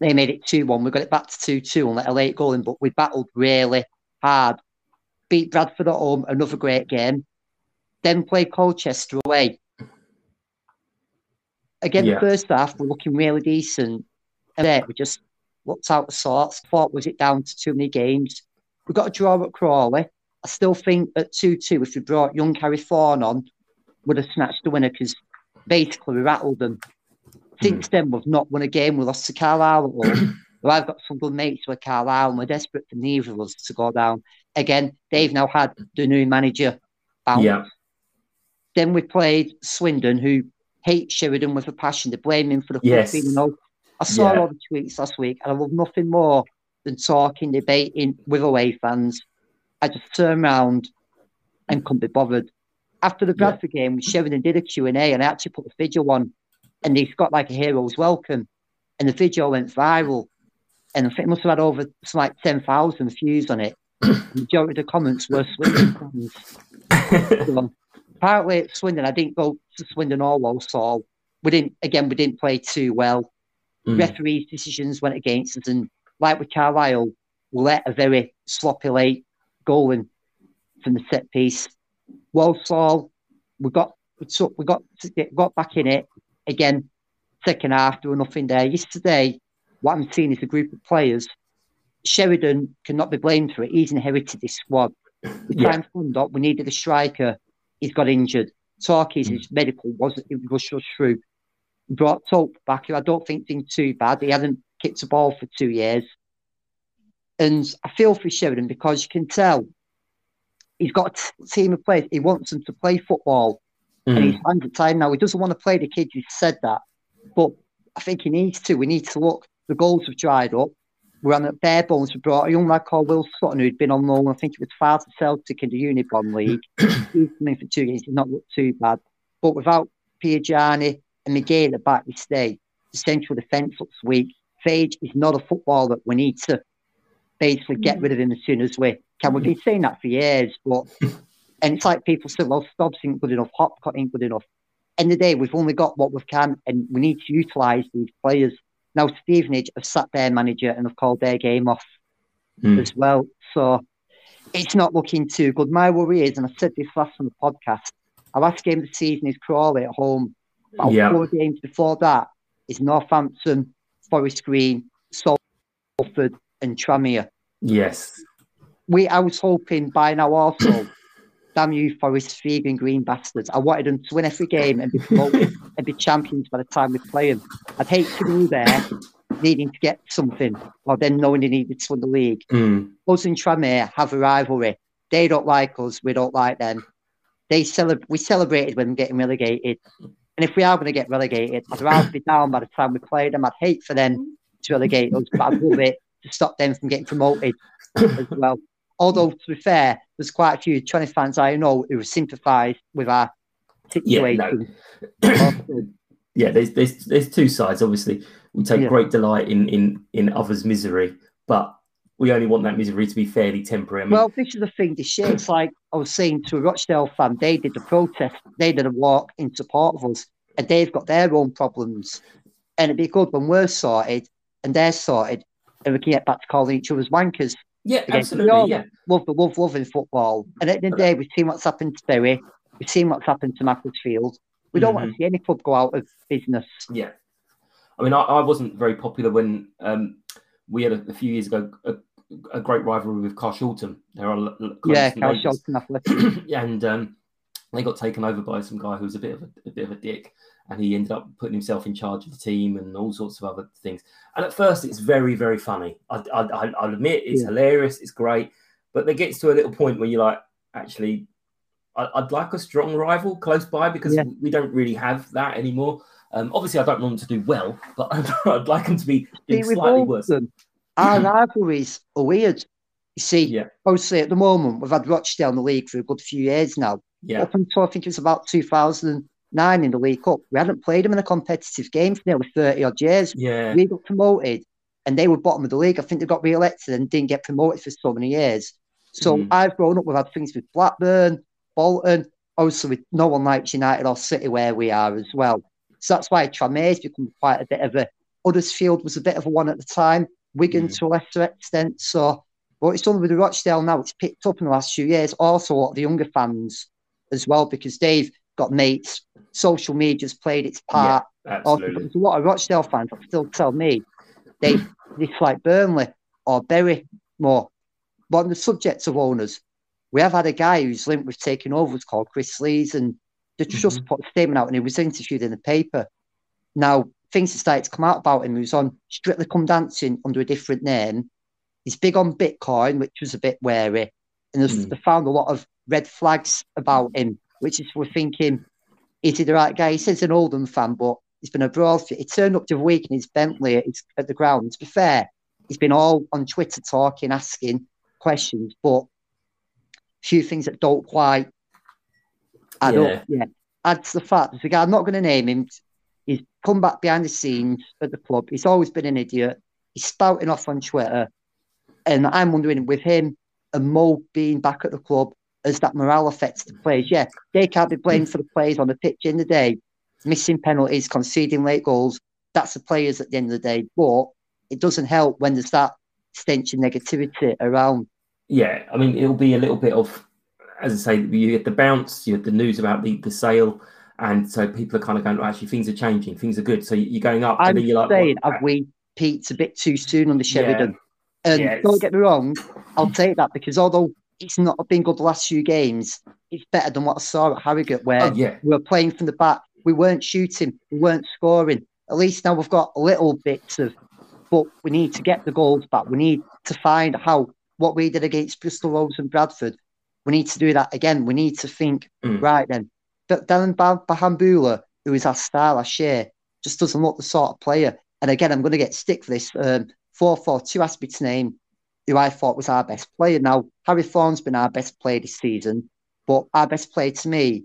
they made it 2 1. We got it back to 2 2 and let a late goal in, but we battled really hard. Beat Bradford at home, another great game. Then played Colchester away. again, Yeah. the first half, we're looking really decent. And then we just looked out of sorts. Thought, was it down to too many games? We got a draw at Crawley. I still think at 2 2, if we brought young Harry Thorne on, would have snatched the winner because basically we rattled them. Since then, we've not won a game. We lost to Carlisle at home. Well, I've got some good mates with Carlisle, and we're desperate for neither of us to go down. Again, they've now had the new manager bounce. Yeah. Then we played Swindon, who hate Sheridan with a passion. They blame him for the Yes. being no. I saw Yeah. all the tweets last week, and I love nothing more than talking, debating with away fans. I just turned around and couldn't be bothered. After the Bradford game, Sheridan did a Q&A, and I actually put the video on, and he's got like a hero's welcome, and the video went viral, and I think it must have had over some like 10,000 views on it. the majority of the comments were Swindon. So, apparently at Swindon, I didn't go to Swindon or Walsall. We didn't again. We didn't play too well. Mm. Referees' decisions went against us, and like with Carlisle, we let a very sloppy late goal in from the set piece. Walsall, we got we took we got to get, got back in it again. Second half, there was nothing there. Yesterday, what I'm seeing is a group of players. Sheridan cannot be blamed for it. He's inherited this squad. The Yeah. time fund up, we needed a striker. He's got injured. Talkies, his mm. medical wasn't it was just through. Brought Tope back, who I don't think did too bad. He hadn't kicked a ball for two years. And I feel for Sheridan because you can tell he's got a team of players. He wants them to play football. And Mm. he's hands at time now. He doesn't want to play the kid He's said that. But I think he needs to. We need to look. The goals have dried up. We're on at bare bones. We brought a young lad called Will Sutton who'd been on loan. I think it was far to Celtic in the Unibond League. he's coming for two games. He's not looked too bad. But without Piergianni and McGee at the back, we stay. The central defence looks weak. Fage is not a footballer. We need to basically get rid of him as soon as we can. We've been saying that for years, but and it's like people say, well, Stubbs ain't good enough, Hopcutt ain't good enough. End of the day, we've only got what we can, and we need to utilise these players. Now, Stevenage have sat their manager and have called their game off Mm. as well. So it's not looking too good. My worry is, and I said this last on the podcast, our last game of the season is Crawley at home. About Yeah. four games before that is Northampton, Forest Green, Salford, and Tranmere. Yes. we I was hoping by now also, damn you Forest vegan green bastards. I wanted them to win every game and be promoted and be champions by the time we play them. I'd hate to be there needing to get something or then knowing they needed to win the league. Mm. Us and Tranmere have a rivalry. They don't like us, we don't like them. They celeb- we celebrated when getting relegated. And if we are going to get relegated, I'd rather be down by the time we play them. I'd hate for them to relegate us, but I'd love it to stop them from getting promoted as well. Although, to be fair, there's quite a few 20 fans I know who sympathise with our Yeah, situation. no. yeah, there's there's there's two sides. Obviously, we take Yeah. great delight in in in others' misery, but we only want that misery to be fairly temporary. I mean, Well, this is the thing. The shit. It's like I was saying to a Rochdale fan. They did the protest. They did a walk in support of us, and they've got their own problems. And it'd be good when we're sorted and they're sorted, and we can get back to calling each other's wankers. Yeah, absolutely. all Yeah, Love love, love in football. And at the end of the day, we've seen what's happened to Bury. We've seen what's happened to Macclesfield. We don't want to see any club go out of business. yeah. I mean, I, I wasn't very popular when um, we had a, a few years ago a, a great rivalry with Carshalton. There are our l- l- Yeah, Carl. Shelton Athletic. and um, they got taken over by some guy who was a bit of a, a bit of a dick, and he ended up putting himself in charge of the team and all sorts of other things. And at first, it's very, very funny. I, I, I, I'll admit it's Yeah. hilarious, it's great, but there gets to a little point where you're like, actually, I, I'd like a strong rival close by because Yeah. we don't really have that anymore. Um, obviously, I don't want them to do well, but I'd, like them to be See, slightly both worse. of them, our rivalries are weird. You see, Yeah, obviously at the moment we've had Rochdale in the league for a good few years now. Yeah, Up until I think it was about 2009 in the League Cup, we hadn't played them in a competitive game for nearly 30 odd years. yeah, We got promoted and they were bottom of the league. I think they got re-elected and didn't get promoted for so many years. So Mm. I've grown up with had things with Blackburn, Bolton, obviously with no one likes United or City where we are as well. So that's why Tranmere's become quite a bit of a Huddersfield was a bit of a one at the time, Wigan Mm. to a lesser extent. So but it's done with Rochdale now, it's picked up in the last few years. Also a lot of the younger fans as well, because they've got mates social media's played its part. Yeah, absolutely. There's a lot of Rochdale fans still tell me they dislike Burnley or Bury more. But on the subject of owners, we have had a guy who's linked with taking over. It's called Chris Lees, and they just Mm-hmm. put a statement out, and he was interviewed in the paper. Now things have started to come out about him. He was on Strictly Come Dancing under a different name. He's big on Bitcoin, which was a bit wary, and there's- Mm. they found a lot of red flags about him, which is we're thinking, is he the right guy? He says an Oldham fan, but he's been abroad. He turned up to week in his Bentley at, his, at the ground. To be fair, he's been all on Twitter talking, asking questions, but a few things that don't quite add Yeah. up. Yeah, add to the fact there's a guy I'm not going to name him. He's come back behind the scenes at the club. He's always been an idiot. He's spouting off on Twitter, and I'm wondering with him and Mo being back at the club, as that morale affects the players. Yeah, they can't be blamed for the players on the pitch in the day, missing penalties, conceding late goals. That's the players at the end of the day. But it doesn't help when there's that stench of negativity around. Yeah, I mean, it'll be a little bit of, as I say, you get the bounce, you had the news about the, the sale, and so people are kind of going, well, actually, things are changing, things are good. So you're going up, I'm and then you're like, saying, have we peaked a bit too soon on the Sheridan? And Yeah, don't get me wrong, I'll take that because although it's not been good the last few games, it's better than what I saw at Harrogate where Oh, yeah. we were playing from the back. We weren't shooting, we weren't scoring. At least now we've got little bits of, but we need to get the goals back. We need to find how what we did against Bristol Rovers and Bradford. We need to do that again. We need to think, Mm. right then. But Dylan Bah- Bahamboula, who is our star last year, just doesn't look the sort of player. And again, I'm going to get stick for this. Um, 4 4 2 asked me to name who I thought was our best player. Now, Harry Thorne's been our best player this season, but our best player to me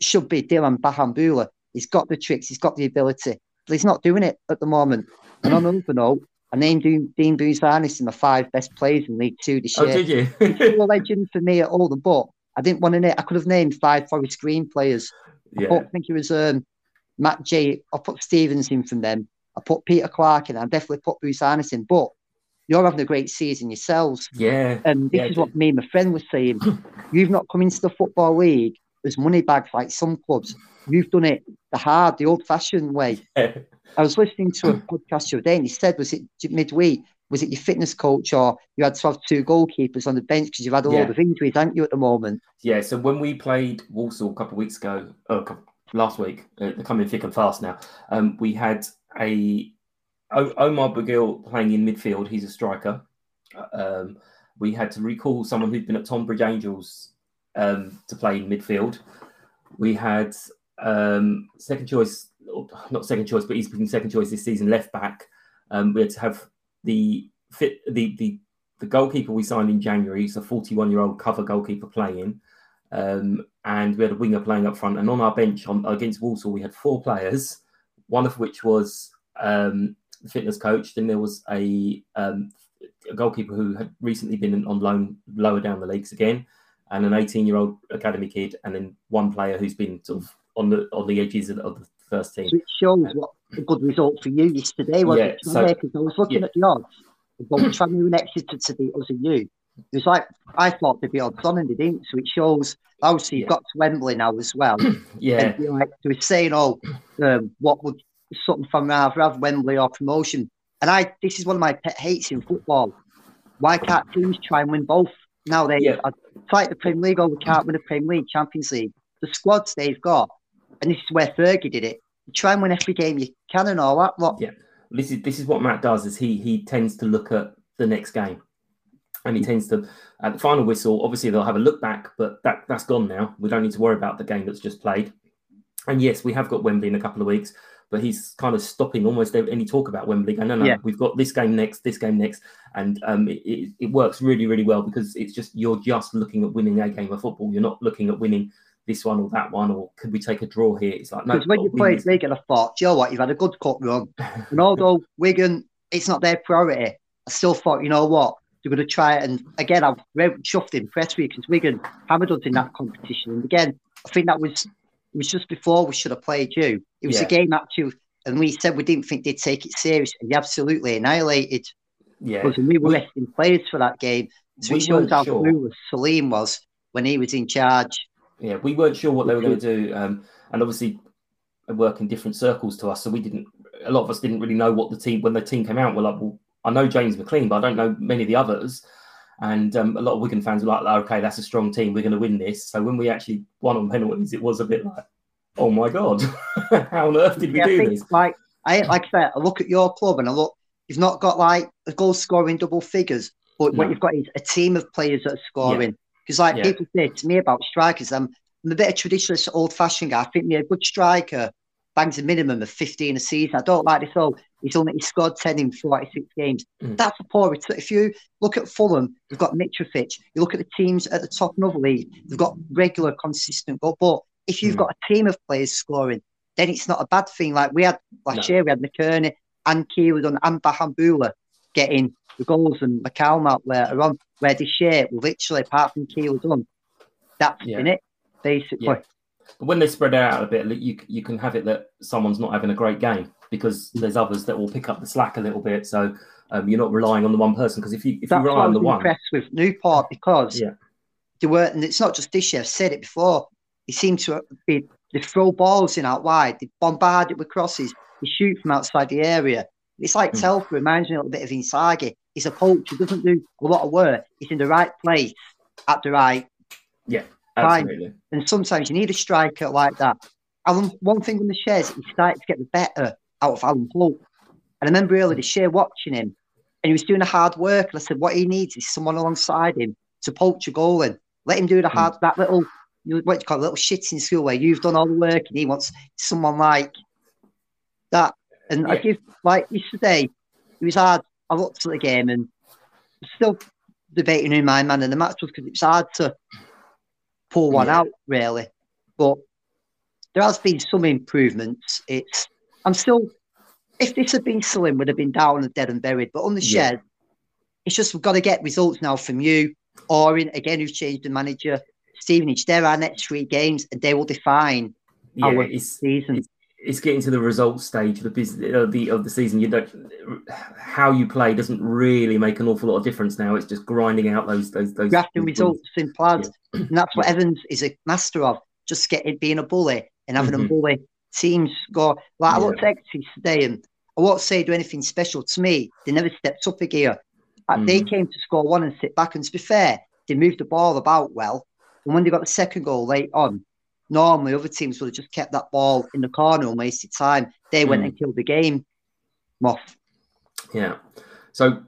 should be Dylan Bahamboula. He's got the tricks, he's got the ability, but he's not doing it at the moment. And on another note, I named Dean, Dean Bouzanis in my five best players in League Two this year. Oh, did you? He's a legend for me at all the but I didn't want to name, I could have named five Forest Green players. I Yeah. I think it was um, Matt J. I put Stevens in from them. I put Peter Clark in. I definitely put Bruce Arnes in. But you're having a great season yourselves. yeah. And this Yeah, is what me and my friend was saying. You've not come into the Football League as money bags like some clubs. You've done it the hard, the old fashioned way. I was listening to a podcast the other day and he said, was it midweek? Was it your fitness coach or you had to have two goalkeepers on the bench because you've had a Yeah. load of injuries, haven't you, at the moment? Yeah, so when we played Walsall a couple of weeks ago, uh, last week, uh, they're coming thick and fast now. Um, we had a Omar Bugiel playing in midfield. He's a striker. Um, we had to recall someone who'd been at Tonbridge Angels um, to play in midfield. We had um, second choice, not second choice, but he's been second choice this season, left back. Um, we had to have the fit the the the goalkeeper we signed in January. He's a 41 year old cover goalkeeper playing. Um, and we had a winger playing up front. And on our bench on, against Walsall, we had four players, one of which was um, fitness coach. Then there was a, um, a goalkeeper who had recently been on loan lower down the leagues again, and an 18 year old academy kid, and then one player who's been sort of on the on the edges of, the first team. So it shows what a good result for you yesterday was. Yeah, so- Because I was looking yeah. at the odds. But Tranmere and Exeter to beat us and you. It was like I thought they'd be odds on and they didn't. So it shows obviously you've Yeah. got to Wembley now as well. Yeah, And like they were saying, oh, um, what would something from rather have Wembley or promotion? And I this is one of my pet hates in football. Why can't teams try and win both nowadays? Yeah. I- It's like the Premier League, oh, we can't win the Premier League, Champions League. The squads they've got, and this is where Fergie did it. You try and win every game you can and all that. Lot. Yeah. this is this is what Matt does. Is he he tends to look at the next game, and he tends to at the final whistle. Obviously, they'll have a look back, but that that's gone now. We don't need to worry about the game that's just played. And yes, we have got Wembley in a couple of weeks, but he's kind of stopping almost any talk about Wembley. Going, no, no, Yeah. we've got this game next, this game next, and um, it, it, it works really, really well because it's just you're just looking at winning a game of football. You're not looking at winning this one or that one, or could we take a draw here? It's like no. Because when you to win played this. Wigan, I thought, you know what, you've had a good cup run. And although Wigan, it's not their priority, I still thought, you know what, they're going to try it. And again, I'm very chuffed in press week because Wigan hammered us in that competition. And again, I think that was it was just before we should have played you. It was Yeah. a game actually, and we said we didn't think they'd take it serious, and they absolutely annihilated yeah, us. And we were resting players for that game. So we it shows weren't how sure. clueless Salim was when he was in charge. Yeah, we weren't sure what they were going to do, um, and obviously work in different circles to us, so we didn't. A lot of us didn't really know what the team when the team came out. We're like, well, I know James McLean, but I don't know many of the others. And um, a lot of Wigan fans were like, okay, that's a strong team. We're going to win this. So when we actually won on penalties, it was a bit like, oh my god, how on earth did we Yeah, do this? Like I like I said, I look at your club and I look. You've not got like a goal scoring double figures, but No. what you've got is a team of players that are scoring. Because like Yeah. people say to me about strikers, I'm, I'm a bit of traditionalist, old fashioned guy. I think me a good striker bangs a minimum of 15 a season. I don't like this. Oh, he's only he scored 10 in 46 games. Mm. That's a poor return. If you look at Fulham, you've got Mitrovic. You look at the teams at the top of the league, they've got regular, consistent goal. But if you've Mm. got a team of players scoring, then it's not a bad thing. Like we had last No. year, we had McKerney and Keelan and Bahamboula getting the goals and McCallum out later on. Where this year, literally, apart from done, that's Yeah. been it, basically. Yeah. But when they spread out a bit, you you can have it that someone's not having a great game because there's others that will pick up the slack a little bit. So um, you're not relying on the one person because if you if That's you rely on the one, impressed with Newport because Yeah. they were, and it's not just this year. I've said it before. They seem to be they throw balls in out wide. They bombard it with crosses. They shoot from outside the area. It's like Mm. Telfer reminds me a little bit of Inzaghi. He's a coach who doesn't do a lot of work. He's in the right place at the right yeah, Fine. absolutely. and sometimes you need a striker like that. Alan, one thing on the shares, he started to get the better out of Alan Holt. And I remember earlier this year watching him, and he was doing the hard work. And I said, what he needs is someone alongside him to poach a goal in. Let him do the hard, that little, you what you call it, little shit in school where you've done all the work, and he wants someone like that. And I give, like yesterday, it was hard. I looked at the game and still debating who my man in the match was because it's hard to pull one Yeah. out really. But there has been some improvements. It's I'm still if this had been Slim would have been down and dead and buried. But on the Yeah. shed, it's just we've got to get results now from you, Orin, again who's changed the manager, Stevenage. They're our next three games and they will define Yeah, our it's season. it's, it's getting to the results stage of the business of the of the season. You don't how you play doesn't really make an awful lot of difference now. It's just grinding out those those those grafting results in plans. Yeah. And that's what Evans is a master of. Just getting being a bully and having Mhm. a bully teams go. Like I Yeah. at Exeter today and I won't say do anything special to me. They never stepped up a gear. Uh, They Mhm. came to score one and sit back. And to be fair, they moved the ball about well. And when they got the second goal late on, normally other teams would have just kept that ball in the corner and wasted time. They went Mm. and killed the game. Moff. Yeah. So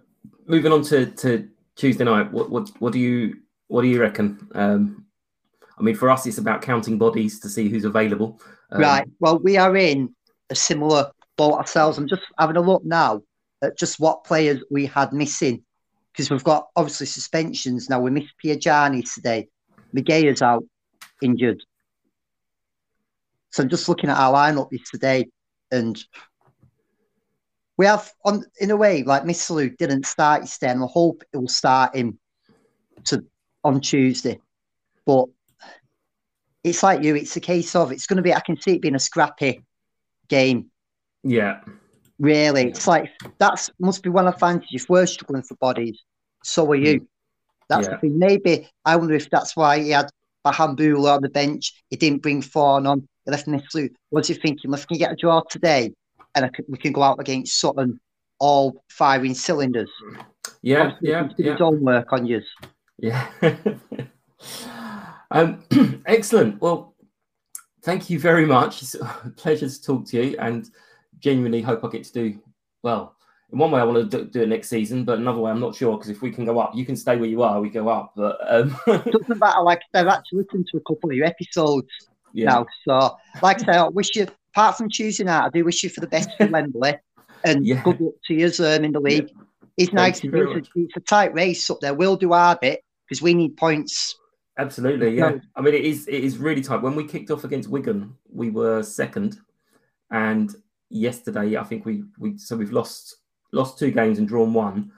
moving on to, to Tuesday night, what, what what do you what do you reckon? Um, I mean, for us, it's about counting bodies to see who's available. Um, Right. Well, we are in a similar boat ourselves. I'm just having a look now at just what players we had missing because we've got obviously suspensions now. We missed Piergianni today. Migea's out injured. So I'm just looking at our lineup yesterday and we have on in a way like Missilou didn't start yesterday and I hope it will start him to on Tuesday. But it's like you, it's a case of it's going to be. I can see it being a scrappy game. Yeah. Really, it's like that's must be one advantage. If we're struggling for bodies, so are you. That's Yeah. the thing. Maybe I wonder if that's why he had Bahamboula on the bench. He didn't bring Vaughan on. He left Miffley. What's he thinking? Let's can get a draw today, and I can, we can go out against Sutton, all firing cylinders. Yeah. Obviously, Yeah. did Yeah. own work on you. Yeah. um, excellent. Well, thank you very much. It's a pleasure to talk to you and genuinely hope I get to do well. In one way, I want to do, do it next season, but another way, I'm not sure because if we can go up, you can stay where you are, we go up. But um, Doesn't matter. Like I've actually listened to a couple of your episodes. yeah, now. So, like I say, I wish you, apart from choosing out, I do wish you for the best for Wembley and Yeah. good luck to you um, in the league. It's nice. It's a, it's a tight race up there. We'll do our bit because we need points. absolutely. Yeah. I mean, it is it is really tight. When we kicked off against Wigan, we were second, and yesterday I think we we so we've lost lost two games and drawn one,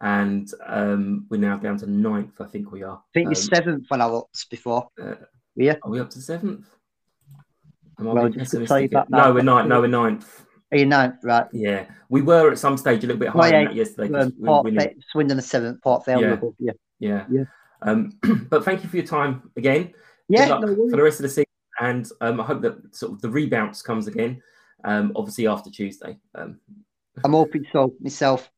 and um, we're now down to ninth. I think we are. I think Um, you're seventh when I looked before. Uh, Yeah. Are we up to seventh? Am I Well, being just to tell pessimistic? No, we're ninth. No, we're ninth. Are you ninth? Right. Yeah, we were at some stage a little bit higher Well, than yeah, that yesterday. Um, we were Port winning. Fa- Swindon the seventh, Port Vale Yeah. above you. Yeah. Yeah. Um, but thank you for your time again. Yeah, Good luck no for the rest of the season. and um, I hope that sort of the rebounds comes again. Um, obviously after Tuesday. Um, I'm hoping so myself.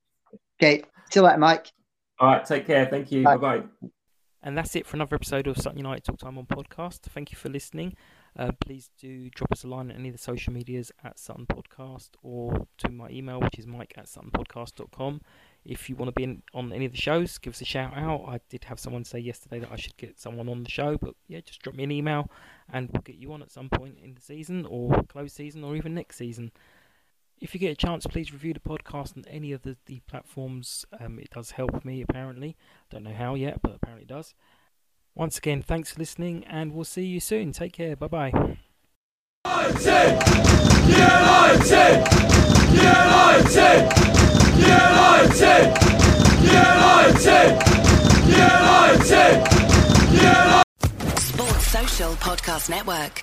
Okay, see you later, Mike. All right, take care. Thank you. Bye bye. And that's it for another episode of Sutton United Talk Time on podcast. Thank you for listening. Uh, please do drop us a line at any of the social medias at Sutton Podcast or to my email, which is mike at suttonpodcast.com. If you want to be in, on any of the shows, give us a shout out. I did have someone say yesterday that I should get someone on the show, but yeah, just drop me an email and we'll get you on at some point in the season or close season or even next season. If you get a chance, please review the podcast on any of the, the platforms. Um, it does help me, apparently. Don't know how yet, but apparently it does. Once again, thanks for listening, and we'll see you soon. Take care. Bye bye. Sports Social Podcast Network.